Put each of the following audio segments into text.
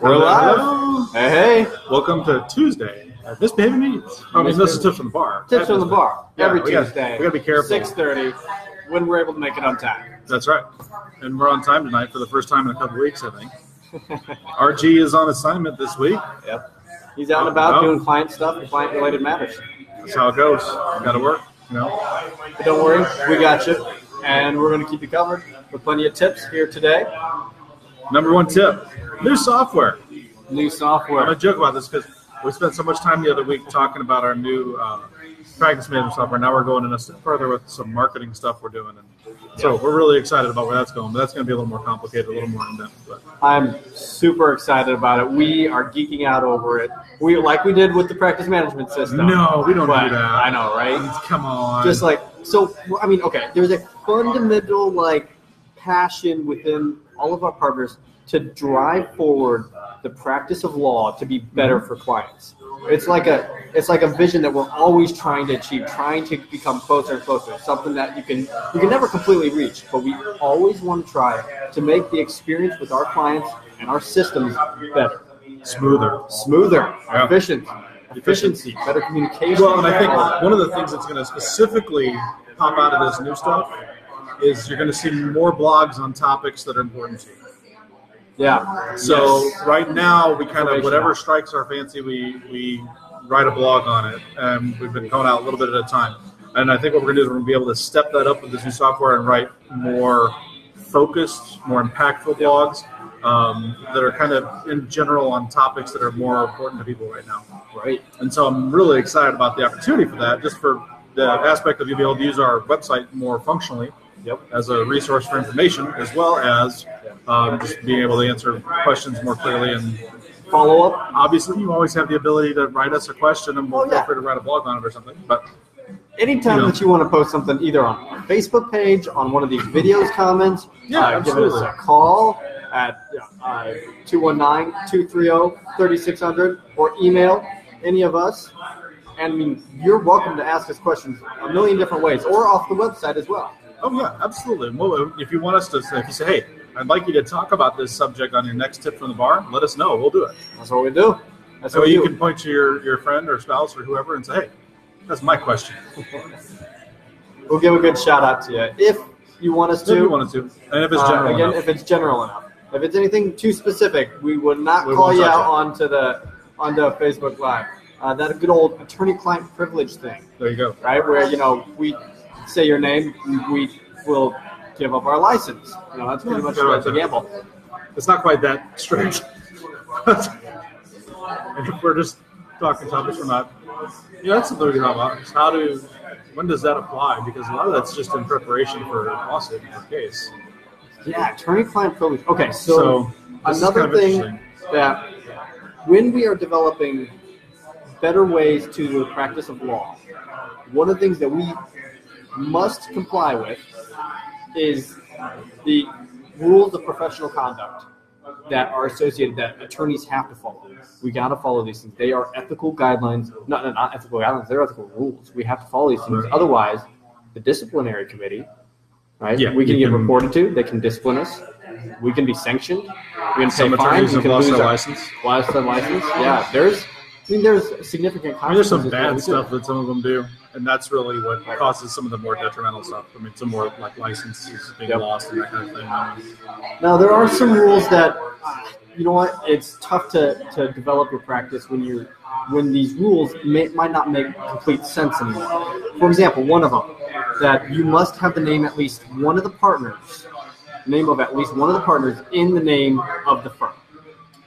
We're Hello. live. Hey, hey. Welcome to Tuesday. Uh, at Misbehaving Meads. I mean, this is tips from the bar. Tips from the bar. Yeah, Every we gotta- Tuesday. we gotta be careful. 6.30 when we're able to make it on time. That's right. And we're on time tonight for the first time in a couple weeks, I think. RG is on assignment this week. Yep. He's out and about Oh. doing client stuff and client related matters. That's how it goes. Got to work, you know. But don't worry, we got you. And we're going to keep you covered with plenty of tips here today. Number one tip: new software. New software. I'm gonna joke about this because we spent so much time the other week talking about our new uh, practice management software. Now we're going in a step further with some marketing stuff we're doing, and so we're really excited about where that's going. But that's going to be a little more complicated, a little more in depth. But I'm super excited about it. We are geeking out over it. We like we did with the practice management system. no, we don't do that. I know, right? Come on. just like so i mean okay there's a fundamental like passion within all of our partners to drive forward the practice of law to be better for clients. It's like a it's like a vision that we're always trying to achieve trying to become closer and closer something that you can you can never completely reach but we always want to try to make the experience with our clients and our systems better. Smoother. smoother. Yeah. efficient. Efficiency. Better communication. Well, and I think one of the things that's going to specifically pop out of this new stuff is you're going to see more blogs on topics that are important to you. yeah So Yes. right now, we kind of whatever strikes our fancy, we we write a blog on it, and we've been going out a little bit at a time. And I think what we're going to do is we're going to be able to step that up with this new software and write more focused, more impactful blogs um, that are kind of in general on topics that are more important to people right now. right And so I'm really excited about the opportunity for that, just for the aspect of you being able to use our website more functionally Yep. as a resource for information, as well as um, just being able to answer questions more clearly. And follow up obviously, you always have the ability to write us a question, and we'll Oh, yeah. feel free to write a blog on it or something. But anytime You know. that you want to post something either on our Facebook page, on one of these videos comments, Yeah, uh, give us a call at uh, 219-230-3600 or email any of us. And I mean, you're welcome to ask us questions a million different ways or off the website as well. Oh yeah, absolutely. Well, if you want us to, say, if you say, hey, I'd like you to talk about this subject on your next tip from the bar, let us know. We'll do it. That's what we do. That's So what you do. can point to your, your friend or spouse or whoever and say, hey, that's my question. We'll give a good shout out to you if you want us If you to. wanted to, and if it's Uh, general again, enough. if it's general enough. If it's anything too specific, we would not We call you out onto the onto Facebook Live. Uh, that good old attorney-client privilege thing, there you go. right? Where you know we say your name, we will give up our license. You know, that's pretty Yeah, much fair the enough. gamble. It's not quite that strict. and if we're just talking topics, we're not. Yeah, that's something we can talk about. Is how do, when does that apply? Because a lot of that's just in preparation for a lawsuit or case. Yeah, attorney-client privilege. Okay, so, So, another kind of thing that when we are developing better ways to the practice of law, one of the things that we must comply with is the rules of professional conduct that are associated that attorneys have to follow. We got to follow these things. They are ethical guidelines, not, not not ethical guidelines. They're ethical rules. We have to follow these things. Otherwise, the disciplinary committee, right? Yeah, we can get can- reported to. They can discipline us. We can be sanctioned. We can pay Some fines. We can lose our license. lost their license. Yeah, there's. I mean, there's significant. I mean, there's some bad stuff that some of them do, and that's really what causes some of the more detrimental stuff. I mean, some more like licenses being Yep. lost and that kind of thing. Now there are some rules that, you know what, it's tough to, to develop your practice when you're when these rules may, might not make complete sense anymore. For example, one of them that you must have the name at least one of the partners, name of at least one of the partners in the name of the firm.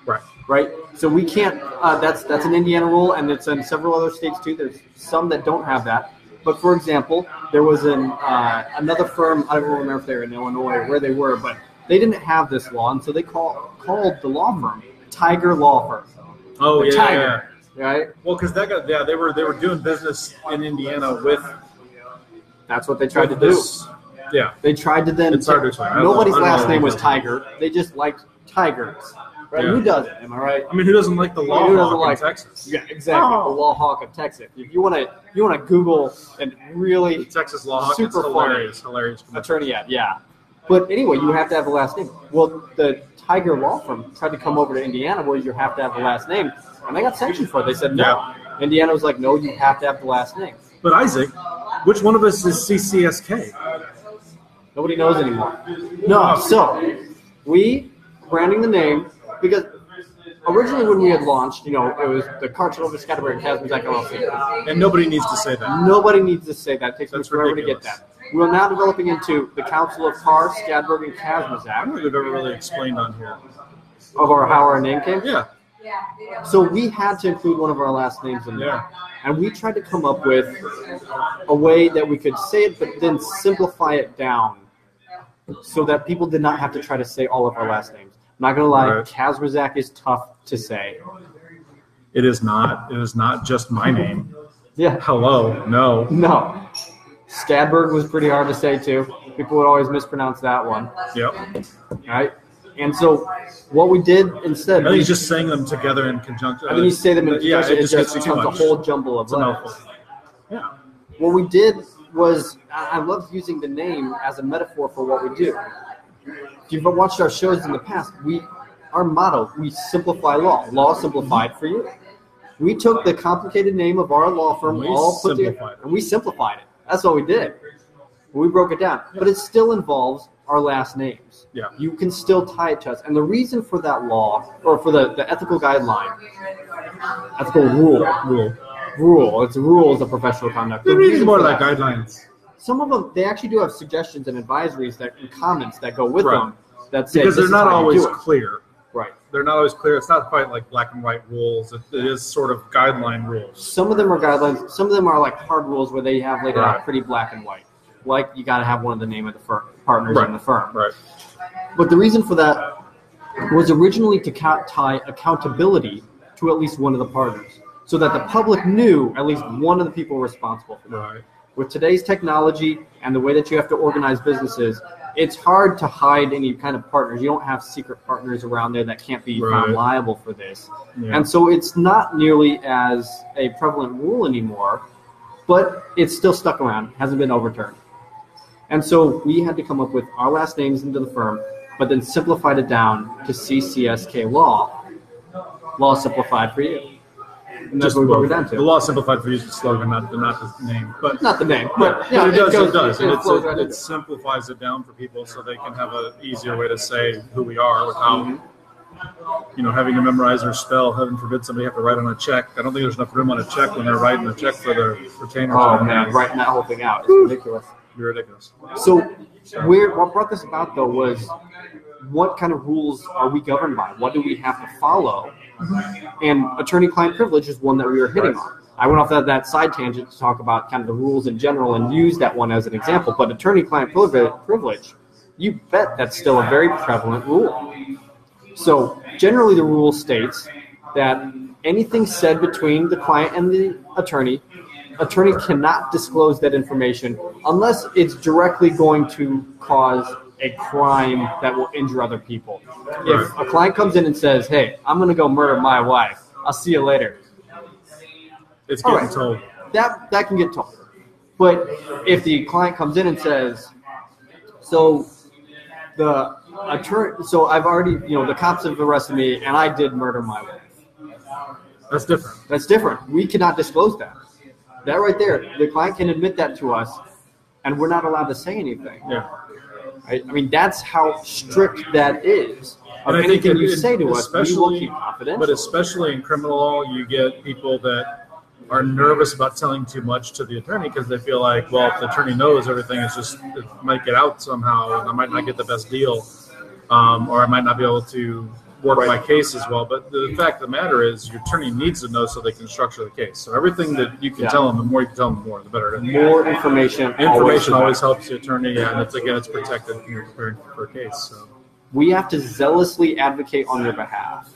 Right. right? So we can't. Uh, that's that's an Indiana rule, and it's in several other states too. There's some that don't have that. But for example, there was an uh, another firm. I don't remember if they were in Illinois or where they were, but they didn't have this law, and so they call, called the law firm Tiger Law Firm. Oh The yeah, Tiger, yeah. right? Well, because that got yeah, they were they were doing business in Indiana with That's what they tried to with do. Yeah, They tried to then. It's hard to explain. I don't know- Nobody's I don't know last name was. Tiger. They just liked tigers. Right? Yeah. Who doesn't? Am I right? I mean, who doesn't like the law Who hawk doesn't in like- Texas? Yeah, exactly. Oh. The Law Hawk of Texas. If you want to, you want to Google and The really Texas law hawk. Super it's hilarious, hilarious. attorney ad. Yeah. But anyway, you have to have a last name. Well, the Tiger Law Firm tried to come over to Indiana where you have to have the last name, and they got sanctioned for it. They said no. Indiana was like, no, you have to have the last name. But Isaac, which one of us is CCSK? Nobody knows anymore. No, oh. so we branding the name because originally when we had launched, you know, it was the Carchelova Scatterberg Kazmazak LLC. And nobody needs to say that. Nobody needs to say that. It takes me That's forever to get that. We are now developing into the Council of Carr, Skadberg, and I don't think we've ever really explained on here. of our how our name came. Yeah, So we had to include one of our last names in there. yeah. And we tried to come up with a way that we could say it, but then simplify it down so that people did not have to try to say all of our last names. I'm not going to lie, Right. Kazrazak is tough to say. It is not. It is not just my name. Yeah. Hello. No. No. Skadberg was pretty hard to say too. People would always mispronounce that one. Yep. Right? And so what we did instead, I think we, he's just saying them together in conjunction. I mean, you say them in yeah, conjunction, it just it just becomes a whole jumble of It's letters. Yeah. What we did was, I love using the name as a metaphor for what we do. If you've watched our shows in the past, we, our motto, we simplify law. Law simplified for you. We took the complicated name of our law firm, We all put together, it. and we simplified it. That's what we did. We broke it down, but it still involves our last names. Yeah. You can still tie it to us, and the reason for that law, or for the, the ethical guideline, ethical rule, Rule. rule. It's rules of professional conduct. Is reason more for like guidelines some of them they actually do have suggestions and advisories that and comments that go with Right. them that say because they're not always clear. right. They're not always clear. It's not quite like black and white rules. It, it is sort of guideline rules. Some of them are guidelines. Some of them are like hard rules where they have like Right. pretty black and white. Like you got to have one of the name of the firm, partners Right. in the firm. Right. But the reason for that was originally to tie accountability to at least one of the partners, so that the public knew at least one of the people responsible for that. Right. With today's technology and the way that you have to organize businesses, it's hard to hide any kind of partners. You don't have secret partners around there that can't be found liable for this. Yeah. And so it's not nearly as a prevalent rule anymore, but it's still stuck around, hasn't been overturned. And so we had to come up with our last names into the firm, but then simplified it down to CCSK Law, Law Simplified for You. And that's Just what we it down to. The law simplified for use the slogan, not the not the name. But Not the name, but, yeah, it does. goes- it does. It it's flows right it simplifies it down for people so they can have an easier way to say who we are without Mhm. you know having to memorize or spell. Heaven forbid somebody have to write on a check. I don't think there's enough room on a check when they're writing a check for their retainer. Oh man, writing that whole thing out is ridiculous. Be ridiculous. So, where what brought this about though was what kind of rules are we governed by? What do we have to follow? And attorney-client privilege is one that we were hitting on. I went off that, that side tangent to talk about kind of the rules in general and use that one as an example. But attorney-client privilege, privilege, you bet that's still a very prevalent rule. So generally, the rule states that anything said between the client and the attorney, attorney cannot disclose that information unless it's directly going to cause a crime that will injure other people. If a client comes in and says, "Hey, I'm going to go murder my wife. I'll see you later," It's getting right. told. that that can get told. But if the client comes in and says, "So the attorney, so I've already, you know, the cops have arrested me and I did murder my wife," That's different. that's different. We cannot disclose that. That right there, the client can admit that to us, and we're not allowed to say anything. Yeah. Right? I mean, that's how strict that is. Of And I think anything you say to us, we will keep confidential. But especially in criminal law, you get people that are nervous about telling too much to the attorney because they feel like, well, if the attorney knows everything, it's just it might get out somehow, and I might not get the best deal, um, or I might not be able to work Right. my case as well. But the fact of the matter is, your attorney needs to know so they can structure the case. So everything that you can Yeah. tell them, the more you can tell them, the more, the better. And More information. information always always helps the attorney, and it's again, it's protected when you're preparing for a case. So. we have to zealously advocate on your behalf,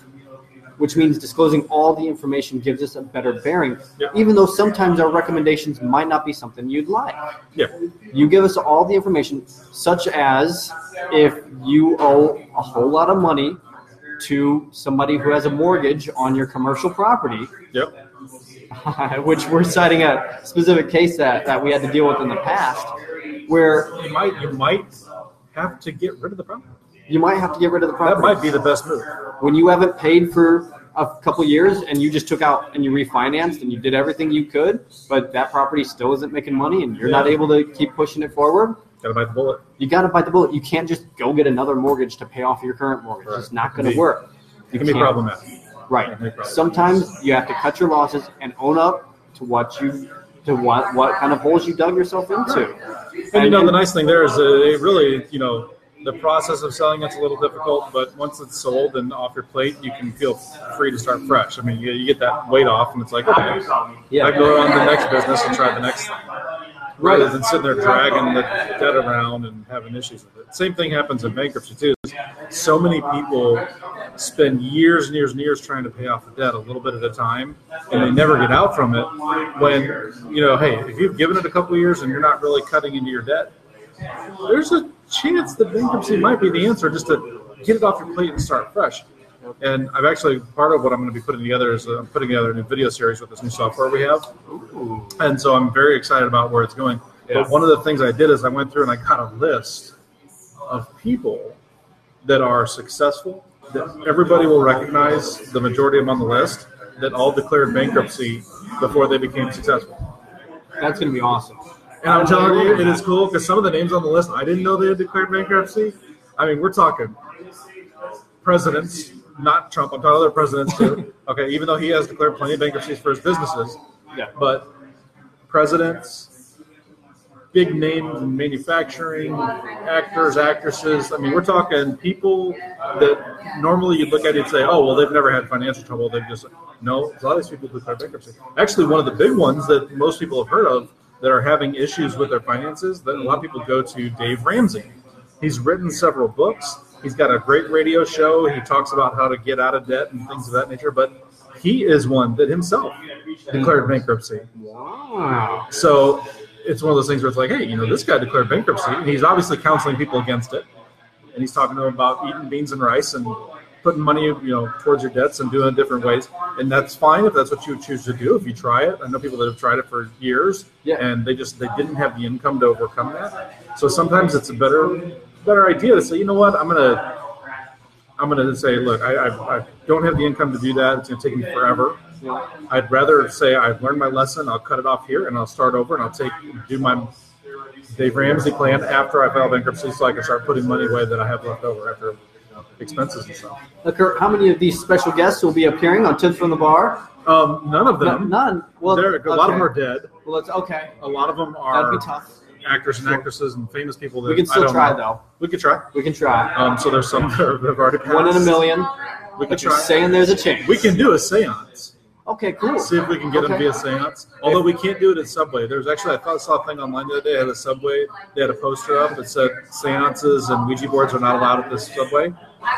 which means disclosing all the information gives us a better bearing, Yep. even though sometimes our recommendations might not be something you'd like. Yeah. You give us all the information, such as if you owe a whole lot of money to somebody who has a mortgage on your commercial property, Yep. which we're citing a specific case that, that we had to deal with in the past, where you might you might have to get rid of the property. You might have to get rid of the property. That might be the best move. when you haven't paid for a couple years and you just took out and you refinanced and you did everything you could, but that property still isn't making money and you're not able to keep pushing it forward, Got to bite the bullet. you got to bite the bullet. You can't just go get another mortgage to pay off your current mortgage. Right. It's not going Be- to work. It can be can't. problematic. Right. It can be problematic. Sometimes you have to cut your losses and own up to what you to what what kind of holes you dug yourself into. And you know, the nice thing there is uh, it really, you know, the process of selling it's a little difficult, but once it's sold and off your plate, you can feel free to start fresh. I mean, you, you get that weight off, and it's like, okay, Yeah. I go on to the next business and try the next thing, Right. rather than sitting there dragging the debt around and having issues with it. Same thing happens in bankruptcy too. So many people spend years and years and years trying to pay off the debt a little bit at a time, and they never get out from it. When you know, hey, if you've given it a couple of years and you're not really cutting into your debt, there's a chance that bankruptcy might be the answer just to get it off your plate and start fresh. And I've actually part of what I'm going to be putting together is I'm putting together a new video series with this new software we have, Ooh. and so I'm very excited about where it's going. Yeah. But one of the things I did is I went through and I got a list of people that are successful that everybody will recognize the majority of them on the list that all declared bankruptcy before they became successful. That's going to be awesome. And I'm telling you, it is cool because some of the names on the list I didn't know they had declared bankruptcy. I mean, we're talking presidents, not Trump. I'm talking other presidents too. Okay, even though he has declared plenty of bankruptcies for his businesses, Yeah. but presidents, big name manufacturing, actors, actresses. I mean, we're talking people that normally you'd look at it and say, oh, well, they've never had financial trouble. They've just, no, a lot of these people declare bankruptcy. Actually, one of the big ones that most people have heard of that are having issues with their finances, that a lot of people go to Dave Ramsey. He's written several books. He's got a great radio show. He talks about how to get out of debt and things of that nature. But he is one that himself declared bankruptcy. Wow. So it's one of those things where it's like, hey, you know, this guy declared bankruptcy, and he's obviously counseling people against it, and he's talking to them about eating beans and rice and putting money, you know, towards your debts and doing it different ways, and that's fine if that's what you choose to do. If you try it, I know people that have tried it for years, Yeah. and they just they didn't have the income to overcome that. So sometimes it's a better better idea to say, you know what, I'm gonna I'm gonna say, look, I, I, I don't have the income to do that. It's gonna take me forever. I'd rather say I've learned my lesson. I'll cut it off here and I'll start over and I'll take do my Dave Ramsey plan after I file bankruptcy, so I can start putting money away that I have left over after expenses and stuff. Now, Kurt, how many of these special guests will be appearing on Tips from the Bar? Um, none of No- them. None. Well, a lot of them are dead. Well, that's okay. A lot of them are. That'd be tough. Actors and actresses and famous people that We can still try know. though. We could try. We can try. Um, so there's some that have already passed. One in a million. We could try. saying there's a chance. We can do a séance. Okay, cool. See if we can get them Okay. via seance. Although we can't do it at Subway. There's actually I thought I saw a thing online the other day at a Subway. They had a poster up that said seances and Ouija boards are not allowed at this Subway.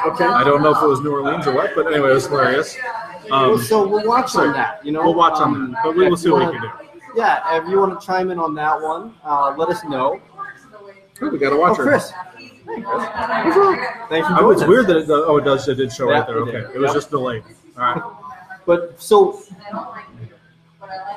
Okay. I don't know if it was New Orleans or what, but anyway, it was hilarious. Well, Um, so we'll watch on that. You know, we'll watch on Um, that, but we will see what we can do. Yeah, if you want to chime in on that one, uh, let us know. Oh, we got to Oh, watch her. Chris. Hey, Chris. Thanks for Oh, it's weird that it oh it does it did show Yeah, right there. it Okay, did. it was Yep. just delayed. All right. But so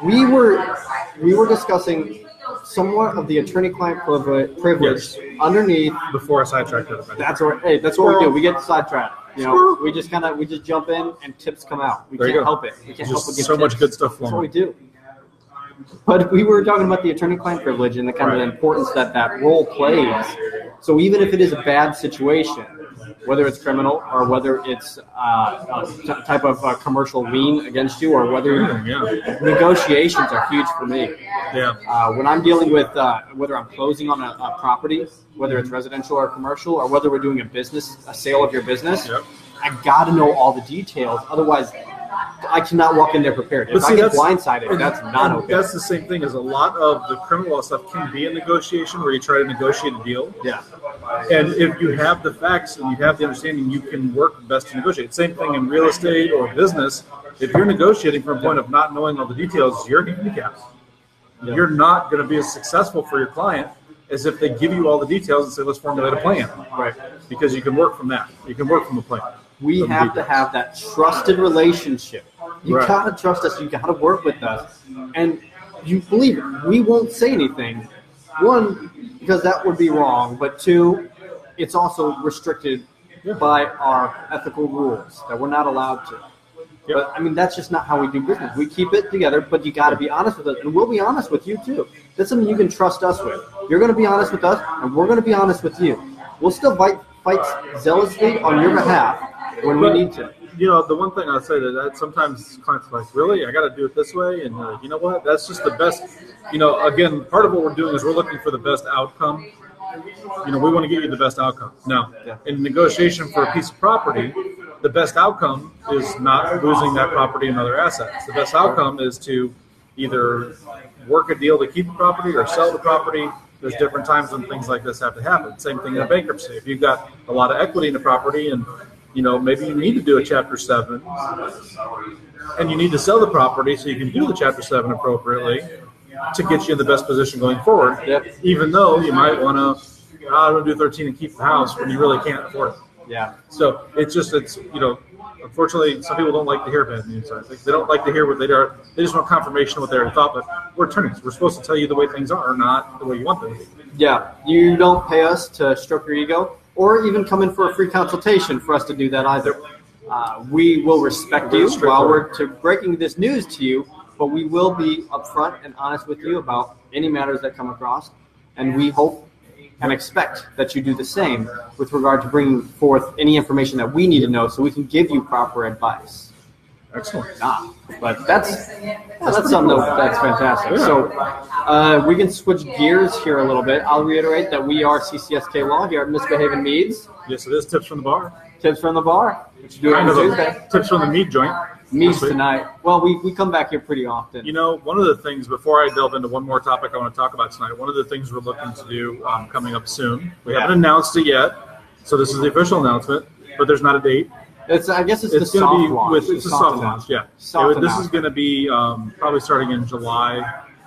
we were we were discussing somewhat of the attorney-client privilege, privilege underneath. Before I sidetracked it. That's what hey, that's what we do. We get sidetracked. You know, we just kind of we just jump in and tips come out. We There can't help it. We can't help but Just give so much good stuff That's what we do. But we were talking about the attorney-client privilege and the kind of Right. the importance that that role plays. So even if it is a bad situation, whether it's criminal or whether it's uh, a t- type of uh, commercial lien against you, or whether Yeah. negotiations are huge for me. Yeah. Uh, when I'm dealing with uh, whether I'm closing on a, a property, whether it's residential or commercial, or whether we're doing a business, a sale of your business, Yep. I got to know all the details. Otherwise, I cannot walk in there prepared. If But I get that's- blindsided, that's not okay. That's the same thing as a lot of the criminal law stuff can be a negotiation where you try to negotiate a deal. Yeah, And if you have the facts and you have the understanding, you can work best to negotiate. Same thing in real estate or business. If you're negotiating from a point of not knowing all the details, you're handicapped. Yeah. You're not going to be as successful for your client as if they give you all the details and say, let's formulate a plan. right. Because you can work from that. You can work from a plan. We have to have that trusted relationship. You Right. gotta trust us. You gotta work with us, and you believe it. We won't say anything. One, because that would be wrong. But two, it's also restricted Yeah. by our ethical rules that we're not allowed to. Yep. But I mean, that's just not how we do business. We keep it together, but you got to be honest with us, and we'll be honest with you too. That's something you can trust us with. You're going to be honest with us, and we're going to be honest with you. We'll still fight, fight zealously on your behalf when we need to. you know, the one thing I'd say to that sometimes clients are like, really, I got to do it this way, and uh, you know what? That's just the best. You know, again, part of what we're doing is we're looking for the best outcome. You know, we want to get you the best outcome. Now, Yeah. in negotiation for a piece of property, the best outcome is not losing that property and other assets. The best outcome is to either work a deal to keep the property or sell the property. There's different times when things like this have to happen. Same thing in a bankruptcy. If you've got a lot of equity in the property and you know maybe you need to do a chapter seven and you need to sell the property so you can do the chapter seven appropriately to get you in the best position going forward. Yep. Even though you might want to, ah, I want to do 13 and keep the house when you really can't afford it. Yeah. So it's just it's you know, unfortunately, some people don't like to hear bad news. I think they don't like to hear what they are. They just want confirmation of what they already thought. But we're attorneys. We're supposed to tell you the way things are, not the way you want them. Yeah, you don't pay us to stroke your ego or even come in for a free consultation for us to do that either. Uh, we will respect you while we're to breaking this news to you, but we will be upfront and honest with you about any matters that come across, and we hope and expect that you do the same with regard to bringing forth any information that we need to know so we can give you proper advice. Excellent. Nah, but that's yeah, that's something that, that's fantastic. So uh, we can switch gears here a little bit. I'll reiterate that we are CCSK Law here at Misbehaving Meads. Yes, it is tips from the bar. Tips from the bar. What you do Kind of Tuesday. a, tips from the meat joint. Meads tonight. Well, we, we come back here pretty often. You know, one of the things before I delve into one more topic I want to talk about tonight, one of the things we're looking to do um, coming up soon. We Yeah. haven't announced it yet, so this is the official announcement, but there's not a date. It's I guess it's, It's the soft be launch. with it's a soft launch. Yeah, Soft It this is going to be um, probably starting in July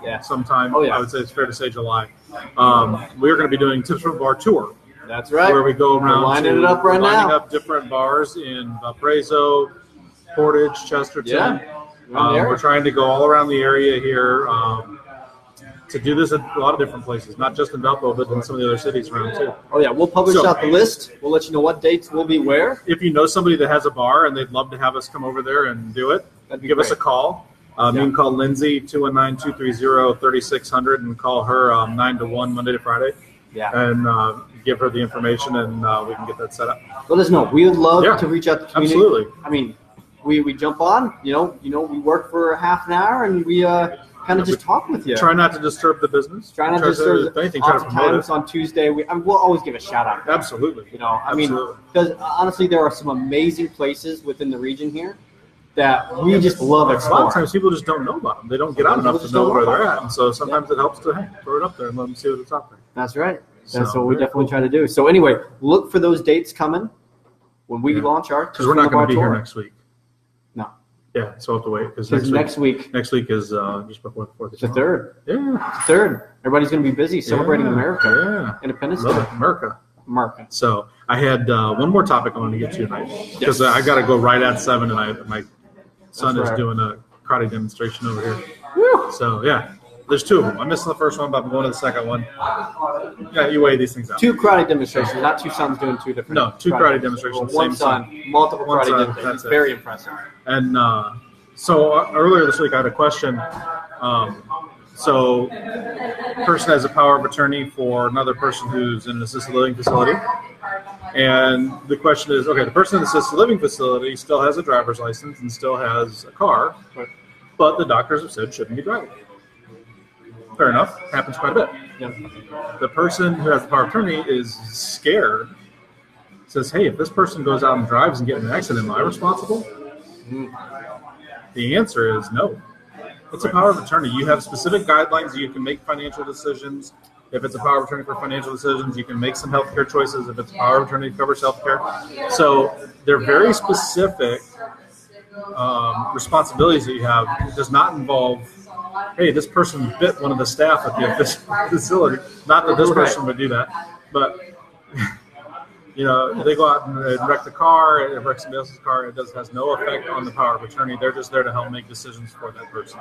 Yeah, sometime. Oh, yeah. I would say it's fair to say July. Um, we're going to be doing tips from bar tour, that's right. where we go We're around lining to- it up right lining now. up different bars in Valparaiso, Portage, Chesterton. Yeah. Um, we're trying to go all around the area here um, to do this at a lot of different places, not just in Valpo, but in some of the other cities around too. Oh yeah, we'll publish So- out the list. We'll let you know what dates we'll be where. If you know somebody that has a bar and they'd love to have us come over there and do it, give us a call. Um, Yeah. You can call Lindsay 219-230-3600 and call her um, 9 to 1 Monday to Friday Yeah. and uh, give her the information and uh, we can get that set up. Let us know. We would love Yeah, to reach out to the community. Absolutely. I mean, we, we jump on, you know, you know, we work for half an hour and we uh, kind of just talk with you. Try not to disturb the business. Try not to disturb. anything, try to promote Oftentimes on Tuesday, we I mean, we'll always give a shout out. Absolutely. You know, I mean, because honestly, there are some amazing places within the region here that we just love A lot of times people just don't know about them. They don't get out enough to know where they're at. And so sometimes it helps to hey, throw it up there and let them see what's out there. That's right. That's So, what we definitely cool. try to do. So anyway, look for those dates coming when we Yeah. launch our. Because we're not going to be here next week. Yeah, so I'll have to wait. Because next, week, next week, next week is uh, just before the Fourth the third, Yeah. The third, everybody's going to be busy celebrating Yeah. America, Yeah. Independence Love Day, it. America. America. So I had uh, one more topic I wanted to get to tonight because I got to go right at seven, and I my son That's is right. doing a karate demonstration over here. Whew. So yeah, there's two of them. I'm missing the first one, but I'm going to the second one. Yeah, you weigh these things out. Two karate demonstrations, not two sons doing two different. No, two karate demonstrations, One same son, multiple One karate son, demonstrations. that's it. Very impressive. And uh, so uh, earlier this week, I had a question. Um, so, person has a power of attorney for another person who's in an assisted living facility, and the question is, okay, the person in the assisted living facility still has a driver's license and still has a car, but the doctors have said shouldn't be driving. Fair enough, happens quite a bit. Yep. The person who has the power of attorney is scared. Says, "Hey, if this person goes out and drives and gets in an accident, am I responsible?" Mm. The answer is no. It's a power of attorney. You have specific guidelines. You can make financial decisions. If it's a power of attorney for financial decisions, you can make some healthcare choices. If it's a power of attorney, it covers healthcare. So they're very specific um, responsibilities that you have. It does not involve, hey, this person bit one of the staff at the facility. Not that this person would do that, but you know, they go out and wreck the car, it wrecks somebody else's car. It does has no effect on the power of attorney. They're just there to help make decisions for that person.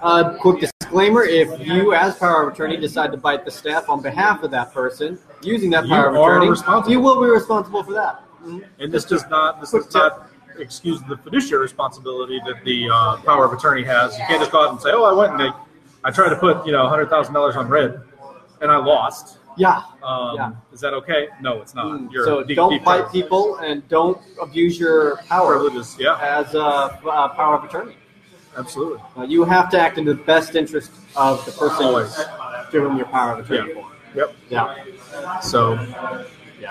Uh, quick disclaimer: If you, as power of attorney, decide to bite the staff on behalf of that person using that You power of attorney, you will be responsible for that. Mhm. And this does not this does not excuse the fiduciary responsibility that the uh, power of attorney has. You can't just go out and say, "Oh, I went and I, I tried to put you know hundred thousand dollars on red, and I lost." Yeah. Um, Yeah. Is that okay? No, it's not. Mm. You're So deep, don't deep bite down. people and don't abuse your power privileges. Yeah, as a uh, power of attorney. absolutely. Uh, you have to act in the best interest of the person Always. to whom your power of attorney for. Yep. Yeah. So yeah.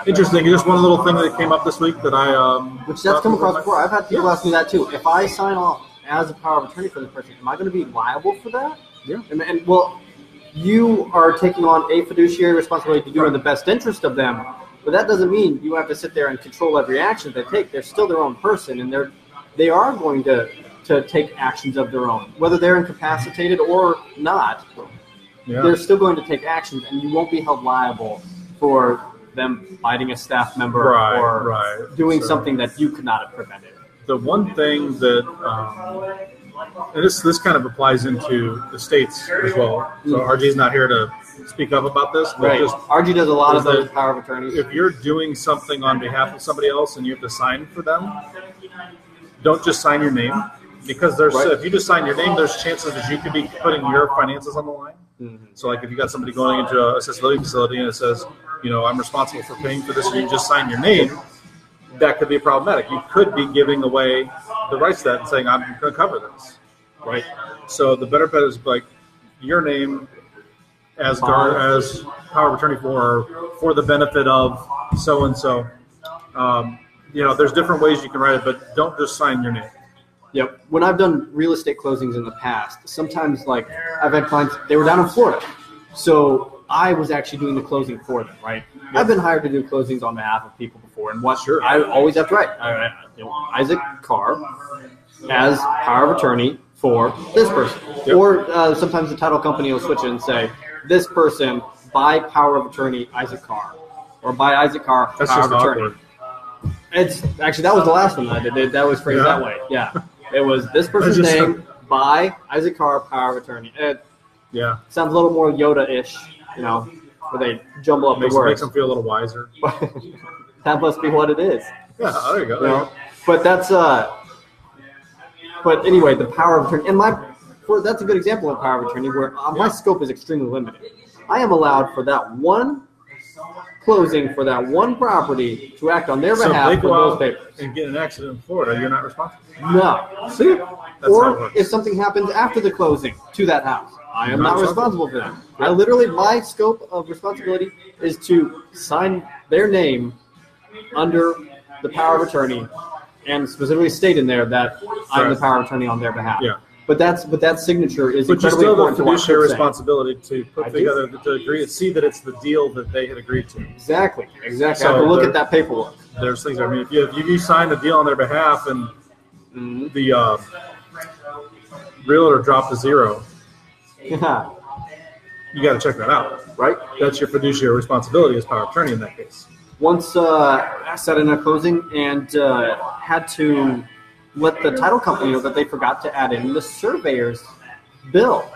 Interesting. Just one little thing that came up this week that I um, Which that's come across before. I've had people Yeah. ask me that too. If I sign off as a power of attorney for the person, am I going to be liable for that? Yeah. And, and well, you are taking on a fiduciary responsibility to do in the best interest of them, but that doesn't mean you have to sit there and control every action they take. They're still their own person, and they're they are going to to take actions of their own, whether they're incapacitated or not. Yeah. They're still going to take actions, and you won't be held liable for them biting a staff member Right, or right. doing So- something that you could not have prevented. the one thing that um, and this this kind of applies into the states as well. So Mm. RG's not here to speak up about this, but Right. just RG does a lot of those power of attorneys. if you're doing something on behalf of somebody else and you have to sign for them, don't just sign your name because there's Right. if you just sign your name, there's chances that you could be putting your finances on the line. Mhm. So like if you got somebody going into a living facility and it says, you know, I'm responsible for paying for this, and you just sign your name, that could be problematic. You could be giving away the rights to that and saying, I'm going to cover this. Right. So the better bet is like your name as gar- as power of attorney for for the benefit of so and so. You know, there's different ways you can write it, but don't just sign your name. Yep. When I've done real estate closings in the past, sometimes like I've had clients, they were down in Florida. So I was actually doing the closing for them, right? I've been hired to do closings on behalf of people before. And what Sure. I always have to write, you know, Isaac Carr as power of attorney for this person. Yep. Or uh, sometimes the title company will switch it and say, this person by power of attorney, Isaac Carr. Or by Isaac Carr, That's power of attorney. awkward. It's actually that was the last one that I did. That was phrased Yeah. that way. Yeah, it was this person's just- name by Isaac Carr, power of attorney. It Yeah, sounds a little more Yoda-ish, you know, where they jumble up makes, the words. makes them feel a little wiser. that must be what it is. Yeah, there you go. You know? But that's uh. But anyway, the power of attorney, and my, for, that's a good example of power of attorney where uh, my Yeah. scope is extremely limited. I am allowed for that one closing for that one property to act on their So if behalf they for go those out papers. and get in an accident in Florida, you're not responsible. No. See, that's how it or works. if something happens after the closing to that house, I am Not not responsible. responsible for that. I literally, my scope of responsibility is to sign their name under the power of attorney, and specifically state in there that I'm the Right. power of attorney on their behalf. Yeah. But that's but that signature is But you still have important the to what fiduciary responsibility to put I do. together to agree, see that it's the deal that they had agreed to. Exactly, exactly. So I have to look at that paperwork. There's things. I mean, if you if you sign a deal on their behalf and Mhm. the uh, realtor dropped a zero, Yeah, you got to check that out. right. That's your fiduciary responsibility as power of attorney in that case. once uh, I sat in a closing and uh, had to let the title company know that they forgot to add in the surveyor's bill.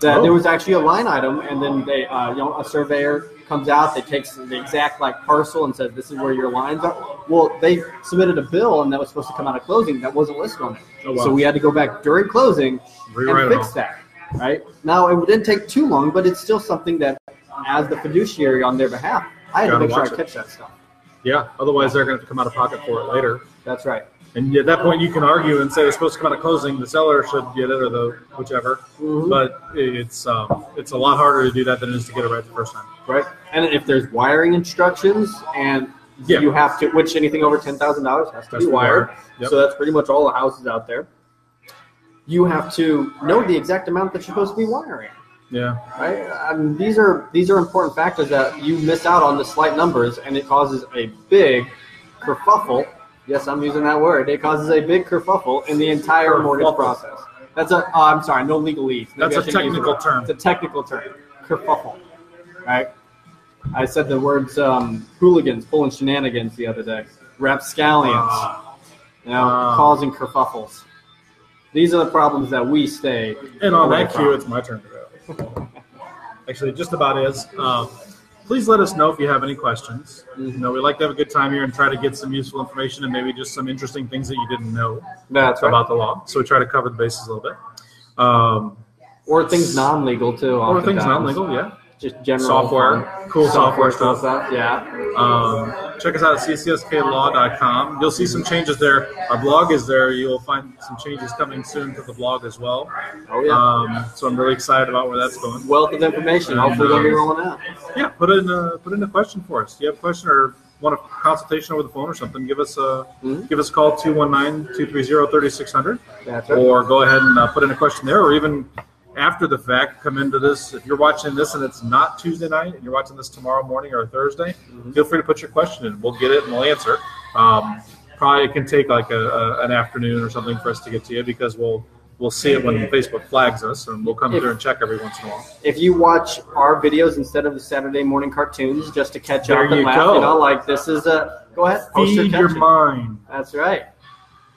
That Oh. there was actually a line item, and then they, uh, you know, a surveyor comes out, they takes the exact like parcel and says, "This is where your lines are." Well, they submitted a bill, and that was supposed to come out of closing that wasn't listed on it. Oh, wow. So we had to go back during closing Rewrite and fix that. Right now, it didn't take too long, but it's still something that, as the fiduciary on their behalf, I had to Gotta make sure I watch it. catch that stuff. Yeah. Otherwise, they're going to come out of pocket for it later. That's right. And at that point, you can argue and say it's supposed to come out of closing. The seller should get it, or the whichever. Mhm. But it's um, it's a lot harder to do that than it is to get it right the first time. Right. And if there's wiring instructions and Yeah. you have to, which anything over ten thousand dollars has to Has be be wired. wired. Yep. So that's pretty much all the houses out there. You have to know the exact amount that you're supposed to be wiring. Yeah. Right. I mean, these are these are important factors that you miss out on the slight numbers, and it causes a big kerfuffle. Yes, I'm using that word. It causes a big kerfuffle in the entire mortgage process. That's a. Oh, I'm sorry, no legalese. Maybe That's a shouldn't use the technical word. term. It's a technical term. Kerfuffle. Right. I said the words um, hooligans pulling shenanigans the other day. Rapscallions. Uh, You know, Ah. causing kerfuffles. These are the problems that we stay. And on that cue, it's my turn to go. Actually, just about is. Uh, please let us know if you have any questions. You know, we like to have a good time here and try to get some useful information and maybe just some interesting things that you didn't know That's right. about the law. So we try to cover the bases a little bit. Um, Or things non-legal too. or things non-legal, yeah. Just general Software, fun. cool software stuff. Yeah. Um, check us out at ccsklaw.com. You'll see some changes there. Our blog is there. You'll find some changes coming soon to the blog as well. Oh yeah. Um, so I'm really excited about where that's going. Wealth of information. Hopefully they'll be rolling out. Yeah, put in a, put in a question for us. Do you have a question or want a consultation over the phone or something? Give us a Mhm. give us a call 219-230-3600 That's right. or go ahead and uh, put in a question there or even after the fact come into this if you're watching this and it's not tuesday night and you're watching this tomorrow morning or thursday Mhm. feel free to put your question in we'll get it and we'll answer um, probably it can take like a, a, an afternoon or something for us to get to you because we'll we'll see it when facebook flags us and we'll come If- through and check every once in a while If you watch our videos instead of the Saturday morning cartoons, just to catch There up and laugh, go. you know, like this is a go ahead, post feed your attention. mind That's right.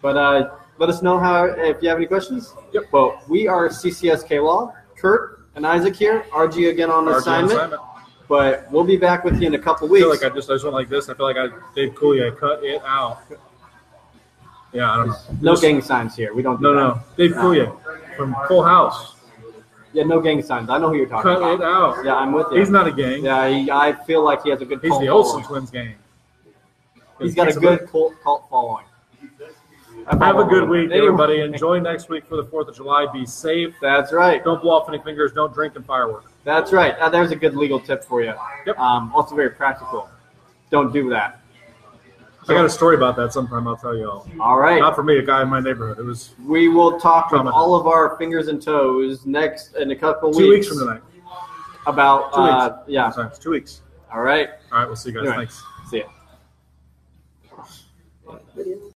But uh, let us know how if you have any questions. Yep. Well, we are CCSK Law. Kurt and Isaac here. RG again on RG assignment. assignment. But we'll be back with you in a couple I weeks. feel like I just I just went like this. I feel like I Dave Coulier. I cut it out. Yeah, I don't know. no Just- gang signs here. We don't. Do No, that. no. Dave Coulier from Full House. Yeah, no gang signs. I know who you're talking Cut about. it out. Yeah, I'm with you. He's not a gang. Yeah, he, I feel like he has a good. He's the Olsen following. twins gang. He's got a good cult, cult following. Have a good week, everybody. Enjoy next week for the Fourth of July. Be safe. That's right. Don't blow off any fingers. Don't drink and fireworks. That's right. Uh, there's a good legal tip for you. Yep. Um, also very practical. Don't do that. I got a story about that sometime. I'll tell you all. All right. Not for me, a guy in my neighborhood. It was We will talk Traumatized. all of our fingers and toes next in a couple two weeks weeks from tonight. about Two uh, weeks. yeah. Sorry, two weeks. All right. All right, we'll see you guys. Anyway. Thanks. See ya.